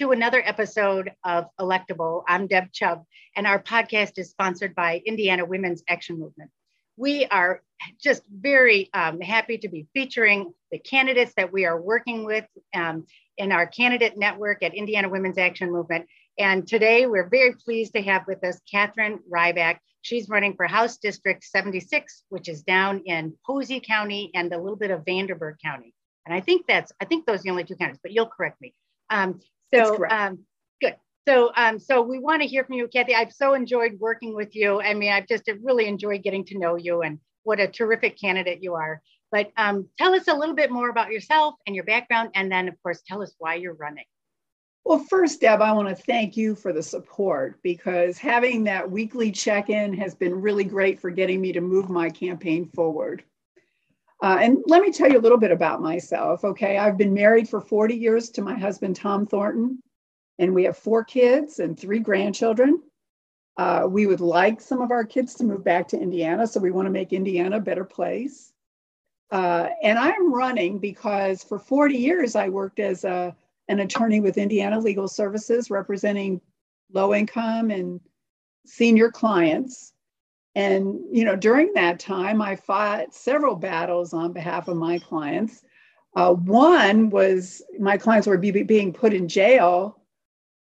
To another episode of Electable. I'm Deb Chubb, and our podcast is sponsored by Indiana Women's Action Movement. We are just very um, happy to be featuring the candidates that we are working with um, in our candidate network at Indiana Women's Action Movement. And today we're very pleased to have with us Catherine Rybak. She's running for House District 76, which is down in Posey County and a little bit of Vanderburgh County. And I think that's, I think those are the only two counties, but you'll correct me. Um, so, um, good. So, um, so we want to hear from you, Kathy. I've so enjoyed working with you. I mean, I've just really enjoyed getting to know you and what a terrific candidate you are. But um, tell us a little bit more about yourself and your background, and then, of course, tell us why you're running. Well, first, Deb, I want to thank you for the support because having that weekly check in has been really great for getting me to move my campaign forward. Uh, and let me tell you a little bit about myself. Okay, I've been married for 40 years to my husband, Tom Thornton, and we have four kids and three grandchildren. Uh, we would like some of our kids to move back to Indiana, so we want to make Indiana a better place. Uh, and I'm running because for 40 years I worked as a, an attorney with Indiana Legal Services representing low income and senior clients. And, you know, during that time, I fought several battles on behalf of my clients. Uh, one was my clients were be, being put in jail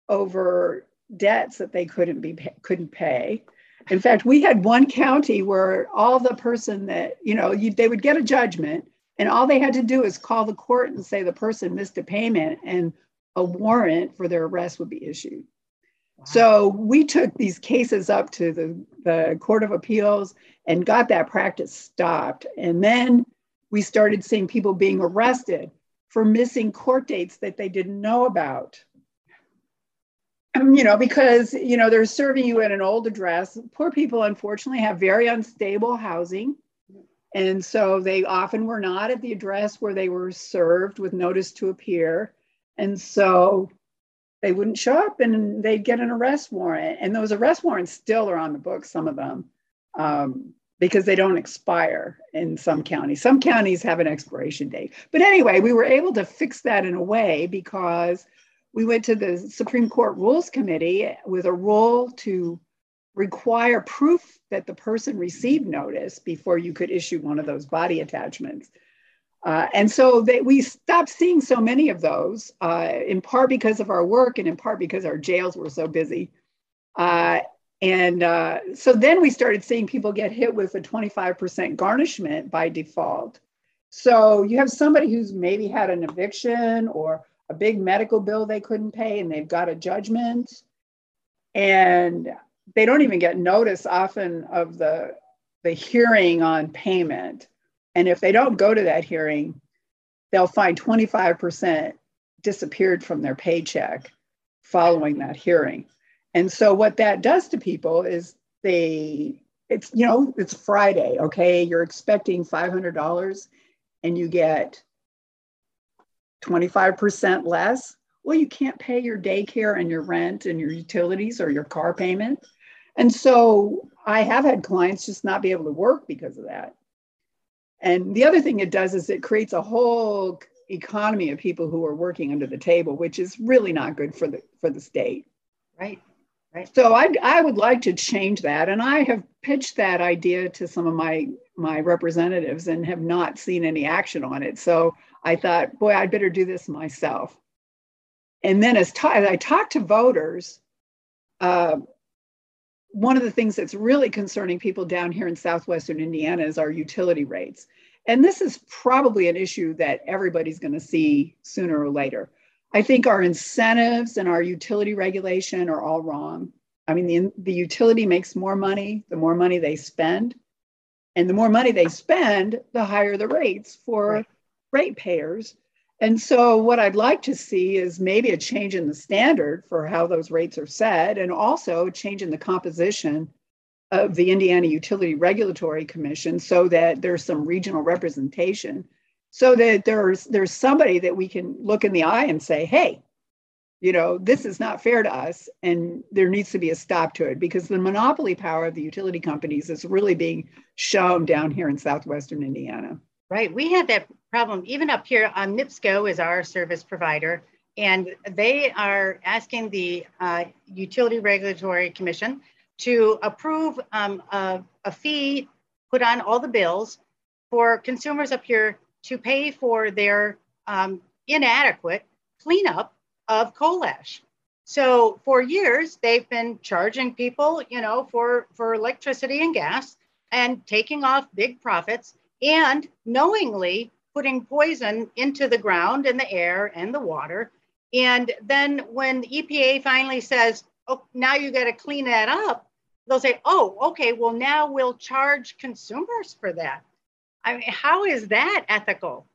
over debts that they couldn't be couldn't pay. In fact, we had one county where all the person that you know you, they would get a judgment, and all they had to do is call the court and say the person missed a payment, and a warrant for their arrest would be issued. So we took these cases up to the, the Court of Appeals and got that practice stopped. And then we started seeing people being arrested for missing court dates that they didn't know about. You know, because, you know, they're serving you at an old address. Poor people, unfortunately, have very unstable housing. And so they often were not at the address where they were served with notice to appear. And so they wouldn't show up and they'd get an arrest warrant. And those arrest warrants still are on the books, some of them, um, because they don't expire in some counties. Some counties have an expiration date. But anyway, we were able to fix that in a way because we went to the Supreme Court Rules Committee with a rule to require proof that the person received notice before you could issue one of those body attachments. Uh, and so they, we stopped seeing so many of those, uh, in part because of our work and in part because our jails were so busy. Uh, and uh, so then we started seeing people get hit with a 25% garnishment by default. So you have somebody who's maybe had an eviction or a big medical bill they couldn't pay and they've got a judgment. And they don't even get notice often of the, the hearing on payment and if they don't go to that hearing, they'll find 25% disappeared from their paycheck following that hearing. And so what that does to people is they it's you know it's Friday, okay? You're expecting $500 and you get 25% less. Well, you can't pay your daycare and your rent and your utilities or your car payment. And so I have had clients just not be able to work because of that. And the other thing it does is it creates a whole economy of people who are working under the table, which is really not good for the for the state. Right. Right. So I, I would like to change that, and I have pitched that idea to some of my my representatives and have not seen any action on it. So I thought, boy, I'd better do this myself. And then as, t- as I talked to voters, uh, one of the things that's really concerning people down here in southwestern Indiana is our utility rates. And this is probably an issue that everybody's going to see sooner or later. I think our incentives and our utility regulation are all wrong. I mean, the, the utility makes more money the more money they spend. And the more money they spend, the higher the rates for right. ratepayers. And so, what I'd like to see is maybe a change in the standard for how those rates are set, and also a change in the composition of the Indiana Utility Regulatory Commission so that there's some regional representation, so that there's there's somebody that we can look in the eye and say, hey, you know, this is not fair to us, and there needs to be a stop to it because the monopoly power of the utility companies is really being shown down here in southwestern Indiana. Right. We had that problem even up here. Um, NIPSCO is our service provider, and they are asking the uh, Utility Regulatory Commission to approve um, a, a fee put on all the bills for consumers up here to pay for their um, inadequate cleanup of coal ash. So for years, they've been charging people, you know, for, for electricity and gas and taking off big profits and knowingly putting poison into the ground and the air and the water. And then when the EPA finally says, oh, now you got to clean that up, they'll say, oh, okay, well, now we'll charge consumers for that. I mean, how is that ethical?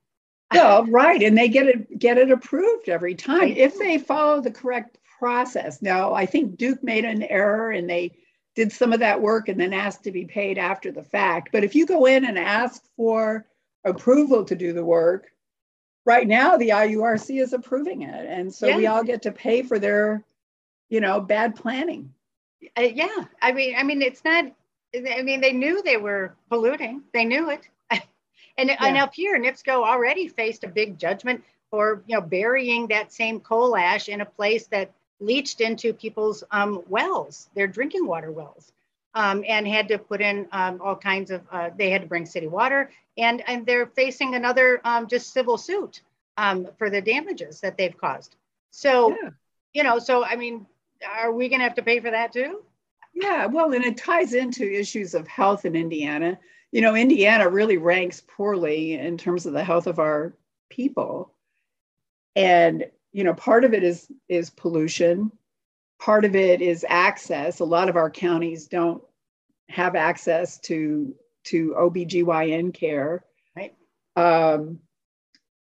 Well, right, and they get it get it approved every time if they follow the correct process. Now, I think Duke made an error and they did some of that work and then asked to be paid after the fact. But if you go in and ask for approval to do the work, right now the IURC is approving it, and so yeah. we all get to pay for their, you know, bad planning. Uh, yeah, I mean, I mean, it's not. I mean, they knew they were polluting. They knew it. And, yeah. and up here, NIPSCO already faced a big judgment for you know burying that same coal ash in a place that leached into people's um, wells, their drinking water wells, um, and had to put in um, all kinds of. Uh, they had to bring city water, and and they're facing another um, just civil suit um, for the damages that they've caused. So, yeah. you know, so I mean, are we going to have to pay for that too? Yeah, well, and it ties into issues of health in Indiana you know, Indiana really ranks poorly in terms of the health of our people. And, you know, part of it is is pollution. Part of it is access. A lot of our counties don't have access to to OBGYN care. Right. Um,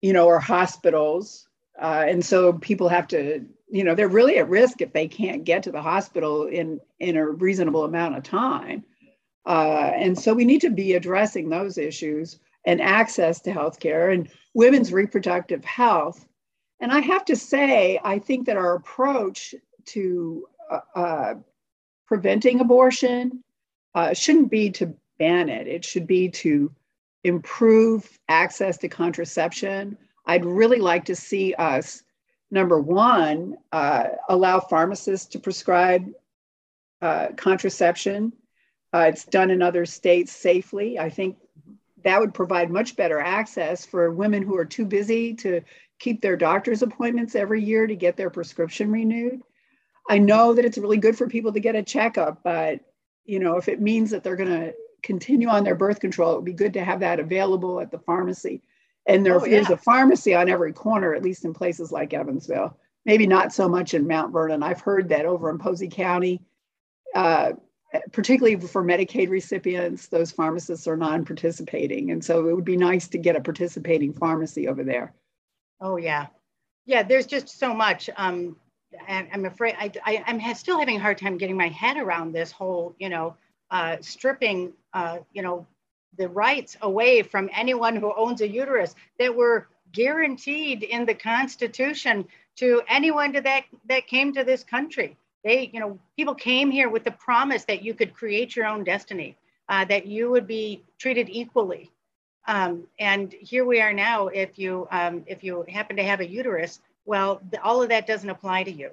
you know, or hospitals. Uh, and so people have to, you know, they're really at risk if they can't get to the hospital in in a reasonable amount of time. Uh, and so we need to be addressing those issues and access to healthcare and women's reproductive health. And I have to say, I think that our approach to uh, uh, preventing abortion uh, shouldn't be to ban it, it should be to improve access to contraception. I'd really like to see us, number one, uh, allow pharmacists to prescribe uh, contraception uh, it's done in other states safely. I think that would provide much better access for women who are too busy to keep their doctor's appointments every year to get their prescription renewed. I know that it's really good for people to get a checkup, but you know, if it means that they're going to continue on their birth control, it would be good to have that available at the pharmacy. And there, oh, yeah. there's a pharmacy on every corner, at least in places like Evansville. Maybe not so much in Mount Vernon. I've heard that over in Posey County, uh, particularly for Medicaid recipients, those pharmacists are non participating. And so it would be nice to get a participating pharmacy over there. Oh, yeah. Yeah, there's just so much. Um, I'm afraid I, I, am still having a hard time getting my head around this whole, you know, uh, stripping, uh, you know, the rights away from anyone who owns a uterus that were guaranteed in the Constitution to anyone to that that came to this country they, you know, people came here with the promise that you could create your own destiny, uh, that you would be treated equally. Um, and here we are now. If you um, if you happen to have a uterus, well, the, all of that doesn't apply to you.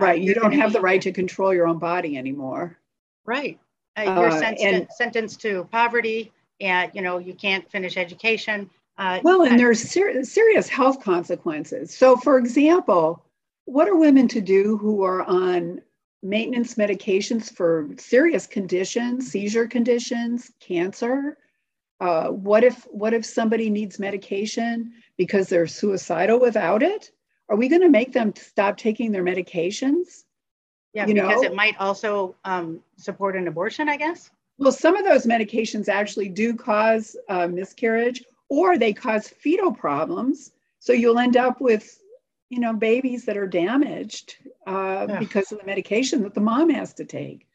Uh, right. Uh, you don't have the right to control your own body anymore. Right. Uh, you're uh, sentenced, and, sentenced to poverty, and you know you can't finish education. Uh, well, and there's ser- serious health consequences. So, for example, what are women to do who are on maintenance medications for serious conditions, seizure conditions, cancer? Uh, what if what if somebody needs medication because they're suicidal without it? Are we going to make them stop taking their medications? Yeah, you because know? it might also um, support an abortion, I guess. Well, some of those medications actually do cause uh, miscarriage, or they cause fetal problems. So you'll end up with you know, babies that are damaged uh, yeah. because of the medication that the mom has to take.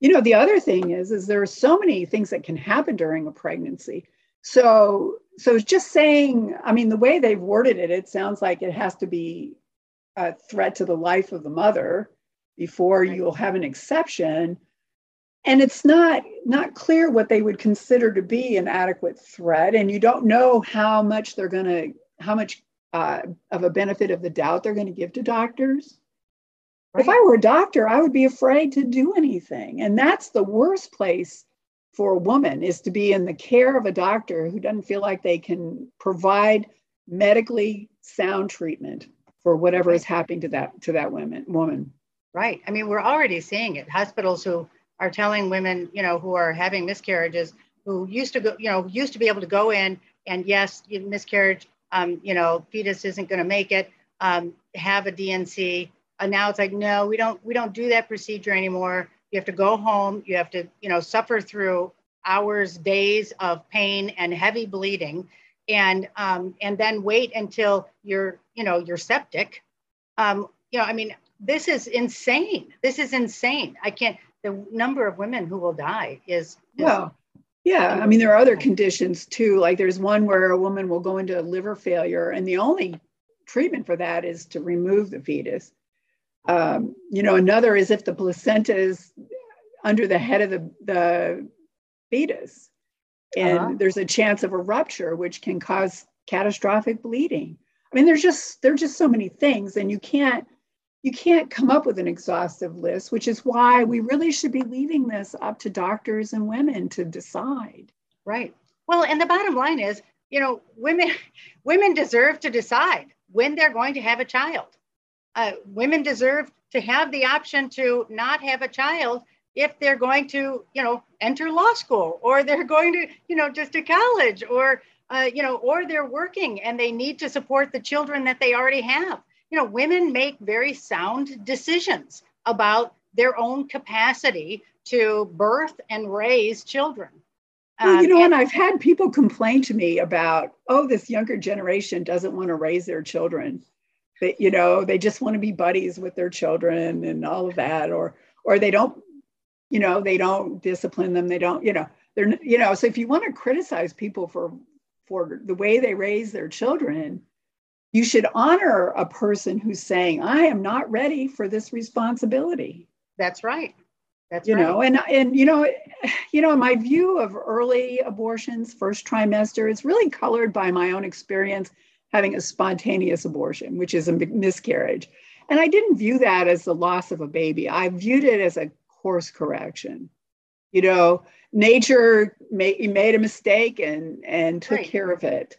You know, the other thing is, is there are so many things that can happen during a pregnancy. So, so it's just saying, I mean, the way they've worded it, it sounds like it has to be a threat to the life of the mother before you'll have an exception. And it's not not clear what they would consider to be an adequate threat, and you don't know how much they're going to how much uh, of a benefit of the doubt they're going to give to doctors. Right. If I were a doctor, I would be afraid to do anything. And that's the worst place for a woman is to be in the care of a doctor who doesn't feel like they can provide medically sound treatment for whatever is happening to that to that woman woman. Right. I mean, we're already seeing it. Hospitals who are telling women, you know, who are having miscarriages, who used to go, you know, used to be able to go in and yes, miscarriage, um, you know, fetus isn't going to make it, um, have a D&C. And now it's like, no, we don't, we don't do that procedure anymore. You have to go home. You have to, you know, suffer through hours, days of pain and heavy bleeding, and um, and then wait until you're, you know, you're septic. Um, you know, I mean, this is insane. This is insane. I can't. The number of women who will die is, is well. Yeah, I mean, there are other conditions too. Like there's one where a woman will go into liver failure, and the only treatment for that is to remove the fetus. Um, you know, another is if the placenta is under the head of the, the fetus, and uh-huh. there's a chance of a rupture, which can cause catastrophic bleeding. I mean, there's just there's just so many things, and you can't you can't come up with an exhaustive list, which is why we really should be leaving this up to doctors and women to decide. Right. Well, and the bottom line is, you know, women women deserve to decide when they're going to have a child. Uh, women deserve to have the option to not have a child if they're going to, you know, enter law school or they're going to, you know, just to college or, uh, you know, or they're working and they need to support the children that they already have you know, women make very sound decisions about their own capacity to birth and raise children. Well, you know, um, and, and I've had people complain to me about, oh, this younger generation doesn't want to raise their children. That you know, they just want to be buddies with their children and all of that, or or they don't, you know, they don't discipline them. They don't, you know, they're, you know. So if you want to criticize people for for the way they raise their children, you should honor a person who's saying, I am not ready for this responsibility. That's right. That's you right. know, and and you know, you know, my view of early abortions, first trimester, is really colored by my own experience having a spontaneous abortion, which is a miscarriage. And I didn't view that as the loss of a baby. I viewed it as a course correction. You know, nature made, made a mistake and and took right. care of it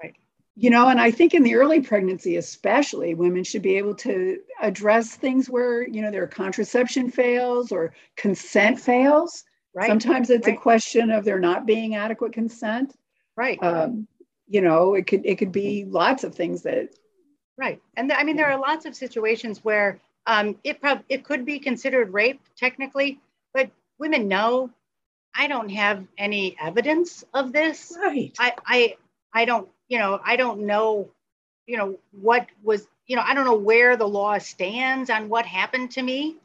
Right. you know and i think in the early pregnancy especially women should be able to address things where you know their contraception fails or consent fails right sometimes it's right. a question of there not being adequate consent right um, you know it could it could be lots of things that right and th- i mean there are lots of situations where um, it prob- it could be considered rape technically but women know i don't have any evidence of this right i i i don't you know, I don't know, you know, what was, you know, I don't know where the law stands on what happened to me.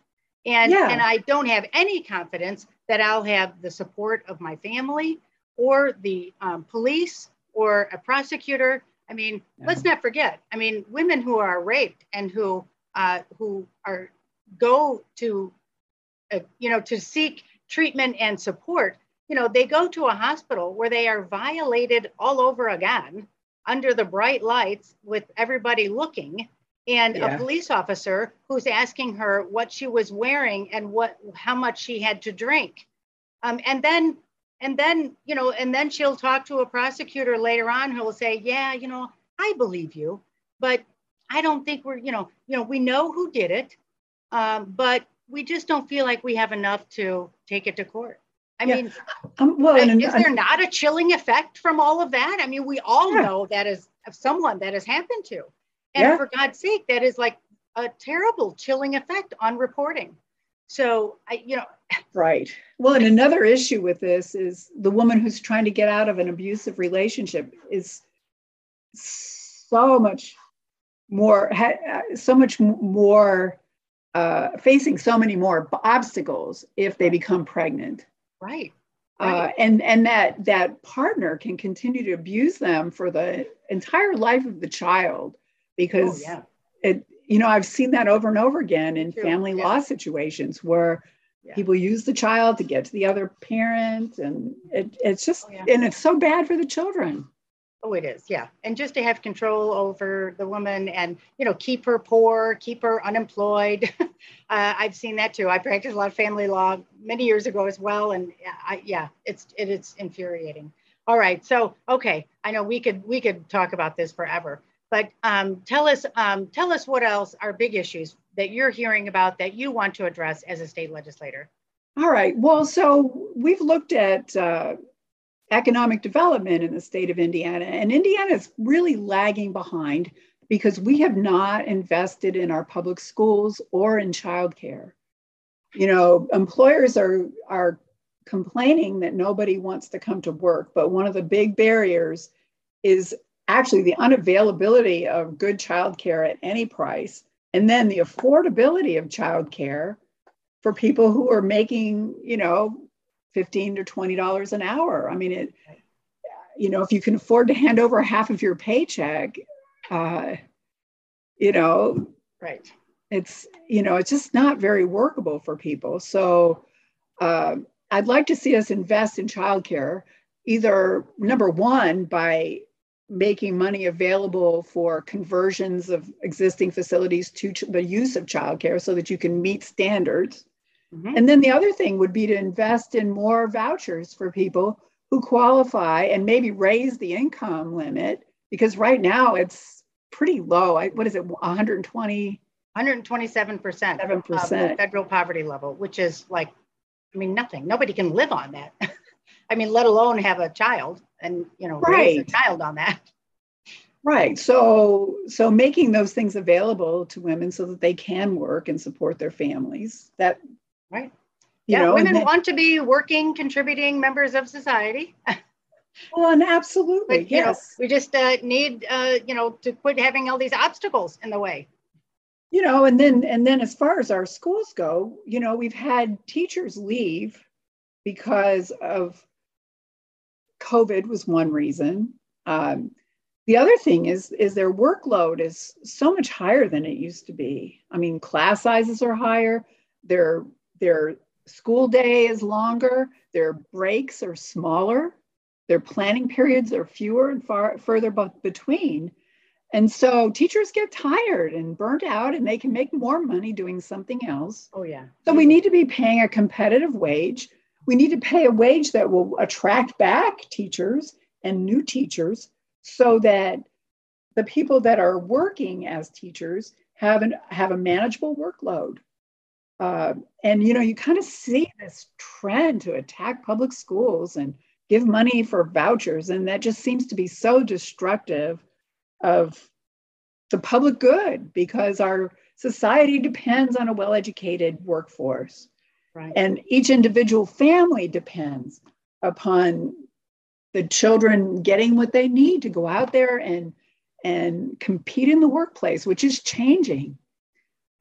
And, yeah. and I don't have any confidence that I'll have the support of my family or the um, police or a prosecutor. I mean, yeah. let's not forget. I mean, women who are raped and who uh, who are go to, uh, you know, to seek treatment and support. You know, they go to a hospital where they are violated all over again under the bright lights with everybody looking and yeah. a police officer who's asking her what she was wearing and what how much she had to drink um, and then and then you know and then she'll talk to a prosecutor later on who will say yeah you know i believe you but i don't think we're you know you know we know who did it um, but we just don't feel like we have enough to take it to court I yeah. mean, um, well, and, is there not a chilling effect from all of that? I mean, we all yeah. know that is someone that has happened to. And yeah. for God's sake, that is like a terrible chilling effect on reporting. So I, you know, right. Well, and another issue with this is the woman who's trying to get out of an abusive relationship is so much more, so much more, uh, facing so many more obstacles if they become pregnant. Right. Uh, and and that that partner can continue to abuse them for the entire life of the child because oh, yeah. it you know I've seen that over and over again in family yeah. law situations where yeah. people use the child to get to the other parent and it, it's just oh, and it's so bad for the children Oh, it is, yeah. And just to have control over the woman and, you know, keep her poor, keep her unemployed. uh, I've seen that too. I practiced a lot of family law many years ago as well. And I, yeah, it's, it, it's infuriating. All right. So, okay. I know we could, we could talk about this forever, but um, tell us, um, tell us what else are big issues that you're hearing about that you want to address as a state legislator. All right. Well, so we've looked at uh, economic development in the state of Indiana. And Indiana is really lagging behind because we have not invested in our public schools or in childcare. You know, employers are, are complaining that nobody wants to come to work, but one of the big barriers is actually the unavailability of good childcare at any price, and then the affordability of childcare for people who are making, you know, 15 to 20 dollars an hour. I mean it you know if you can afford to hand over half of your paycheck uh, you know right. it's you know it's just not very workable for people. So uh, i'd like to see us invest in childcare either number one by making money available for conversions of existing facilities to ch- the use of childcare so that you can meet standards Mm-hmm. And then the other thing would be to invest in more vouchers for people who qualify and maybe raise the income limit because right now it's pretty low. I, what is it, 120? 127% 7%. Of federal poverty level, which is like, I mean, nothing. Nobody can live on that. I mean, let alone have a child and, you know, right. raise a child on that. Right. So so making those things available to women so that they can work and support their families. That Right. You yeah, know, women then, want to be working, contributing members of society. well, and absolutely, but, yes. Know, we just uh, need, uh, you know, to quit having all these obstacles in the way. You know, and then and then as far as our schools go, you know, we've had teachers leave because of COVID was one reason. Um, the other thing is is their workload is so much higher than it used to be. I mean, class sizes are higher. Their their school day is longer, their breaks are smaller, their planning periods are fewer and far further between. And so teachers get tired and burnt out and they can make more money doing something else. Oh, yeah. So we need to be paying a competitive wage. We need to pay a wage that will attract back teachers and new teachers so that the people that are working as teachers have, an, have a manageable workload. Uh, and you know, you kind of see this trend to attack public schools and give money for vouchers, and that just seems to be so destructive of the public good because our society depends on a well-educated workforce, right. and each individual family depends upon the children getting what they need to go out there and and compete in the workplace, which is changing.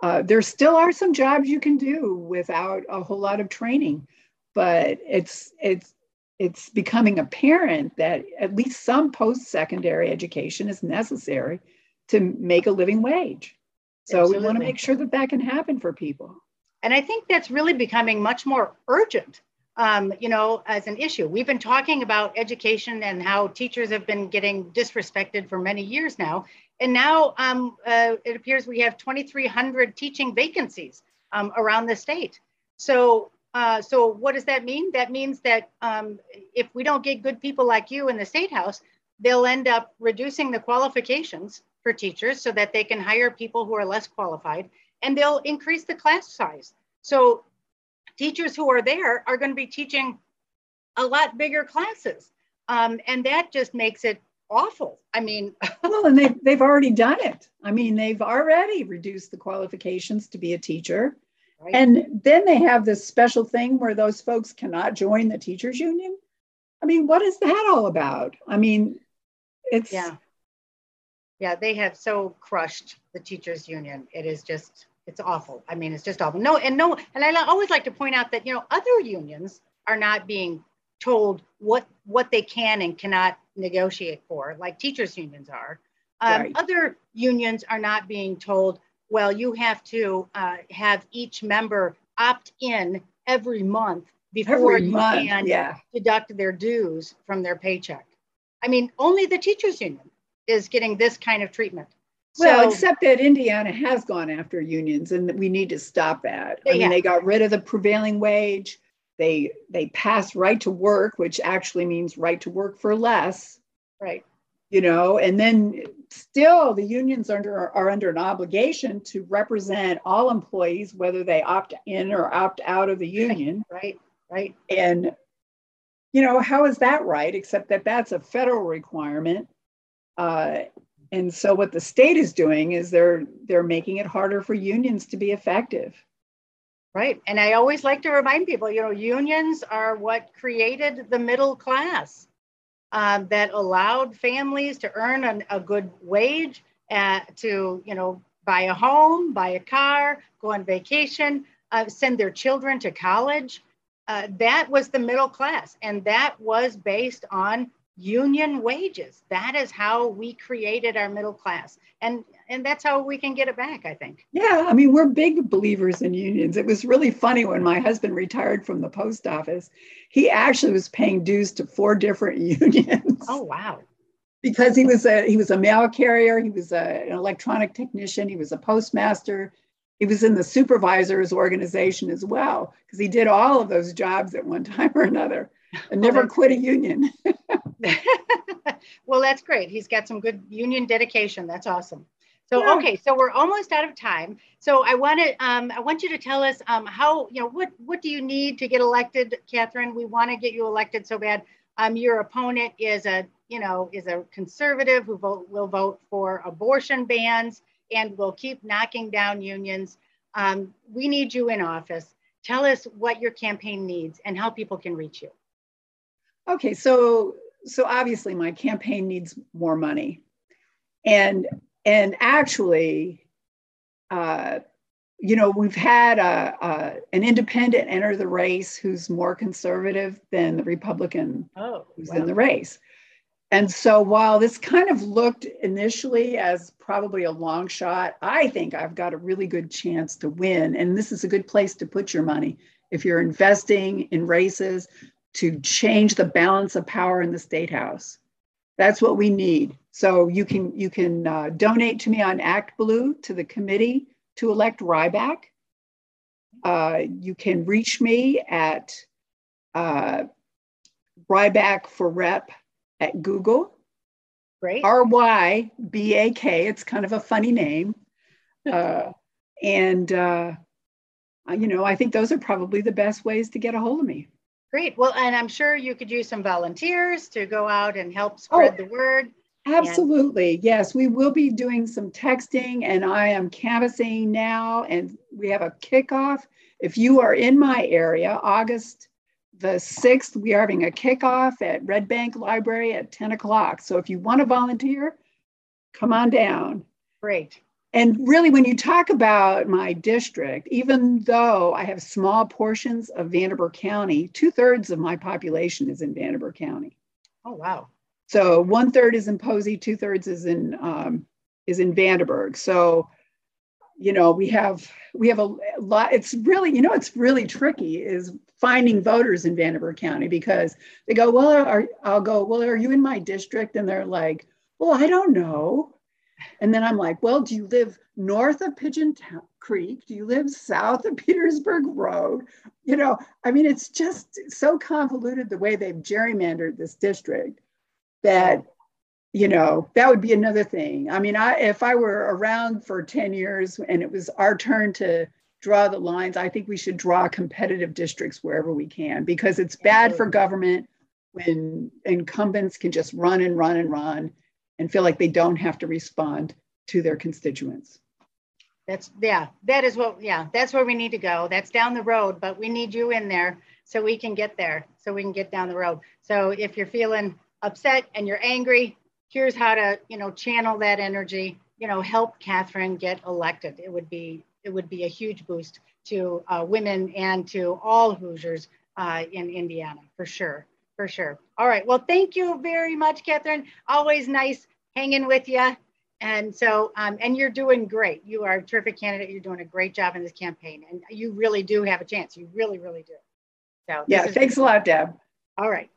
Uh, there still are some jobs you can do without a whole lot of training, but it's it's it's becoming apparent that at least some post-secondary education is necessary to make a living wage. So Absolutely. we want to make sure that that can happen for people. And I think that's really becoming much more urgent um, you know, as an issue. We've been talking about education and how teachers have been getting disrespected for many years now. And now um, uh, it appears we have 2,300 teaching vacancies um, around the state. So, uh, so what does that mean? That means that um, if we don't get good people like you in the state house, they'll end up reducing the qualifications for teachers so that they can hire people who are less qualified and they'll increase the class size. So teachers who are there are going to be teaching a lot bigger classes. Um, and that just makes it awful. I mean, well, and they've, they've already done it. I mean, they've already reduced the qualifications to be a teacher. Right. And then they have this special thing where those folks cannot join the teachers union. I mean, what is that all about? I mean, it's. Yeah. Yeah, they have so crushed the teachers union. It is just it's awful. I mean, it's just awful. No, and no, and I always like to point out that you know other unions are not being told what what they can and cannot negotiate for, like teachers unions are. Um, right. Other unions are not being told, well, you have to uh, have each member opt in every month before every you month, can yeah. deduct their dues from their paycheck. I mean, only the teachers union is getting this kind of treatment. Well, so, except that Indiana has gone after unions and we need to stop that. I mean, they got rid of the prevailing wage. They they passed right to work, which actually means right to work for less. Right. You know, and then still the unions under are under an obligation to represent all employees, whether they opt in or opt out of the union. Right. Right. And you know, how is that right? Except that that's a federal requirement. Uh, and so what the state is doing is they're they're making it harder for unions to be effective. Right. And I always like to remind people, you know, unions are what created the middle class um, that allowed families to earn an, a good wage, uh, to, you know, buy a home, buy a car, go on vacation, uh, send their children to college. Uh, that was the middle class. And that was based on union wages. That is how we created our middle class. And and that's how we can get it back, I think. Yeah, I mean, we're big believers in unions. It was really funny when my husband retired from the post office. He actually was paying dues to four different unions. Oh, wow. Because he was a he was a mail carrier, he was a, an electronic technician, he was a postmaster, he was in the supervisors organization as well because he did all of those jobs at one time or another and oh, never quit a union. well, that's great. He's got some good union dedication. That's awesome. So yeah. okay, so we're almost out of time. So I want to um, I want you to tell us um, how you know what what do you need to get elected, Catherine? We want to get you elected so bad. Um, your opponent is a you know is a conservative who vote, will vote for abortion bans and will keep knocking down unions. Um, we need you in office. Tell us what your campaign needs and how people can reach you. Okay, so so obviously my campaign needs more money, and and actually, uh, you know, we've had a, a, an independent enter the race who's more conservative than the Republican oh, who's wow. in the race. And so while this kind of looked initially as probably a long shot, I think I've got a really good chance to win. And this is a good place to put your money. If you're investing in races, to change the balance of power in the state house. That's what we need. So you can you can uh, donate to me on Act Blue to the committee to elect Rybak. Uh, you can reach me at uh, Rybak for Rep at Google. Great. R Y B A K. It's kind of a funny name. Uh, and, uh, you know, I think those are probably the best ways to get a hold of me. Great. Well, and I'm sure you could use some volunteers to go out and help oh, spread oh, the word. Absolutely. And- yes, we will be doing some texting and I am canvassing now and we have a kickoff. If you are in my area, August the 6th, we are having a kickoff at Red Bank Library at 10 o'clock. So if you want to volunteer, come on down. Great. And really, when you talk about my district, even though I have small portions of Vanderburgh County, two thirds of my population is in Vanderburgh County. Oh wow! So one third is in Posey, two thirds is in um, is in Vanderburgh. So, you know, we have we have a lot. It's really, you know, it's really tricky is finding voters in Vanderburgh County because they go, well, are, I'll go, well, are you in my district? And they're like, well, I don't know. And then I'm like, well, do you live north of Pigeon Creek? Do you live south of Petersburg Road? You know, I mean, it's just so convoluted the way they've gerrymandered this district that, you know, that would be another thing. I mean, I if I were around for 10 years and it was our turn to draw the lines, I think we should draw competitive districts wherever we can because it's bad for government when incumbents can just run and run and run and feel like they don't have to respond to their constituents. That's yeah, that is what yeah, that's where we need to go. That's down the road, but we need you in there so we can get there, so we can get down the road. So if you're feeling upset and you're angry, here's how to, you know, channel that energy, you know, help Catherine get elected. It would be it would be a huge boost to uh, women and to all Hoosiers uh, in Indiana for sure for sure. All right. Well, thank you very much, Catherine. Always nice hanging with you. And so, um, and you're doing great. You are a terrific candidate. You're doing a great job in this campaign, and you really do have a chance. You really, really do. So, yeah, thanks a lot, Deb. All right.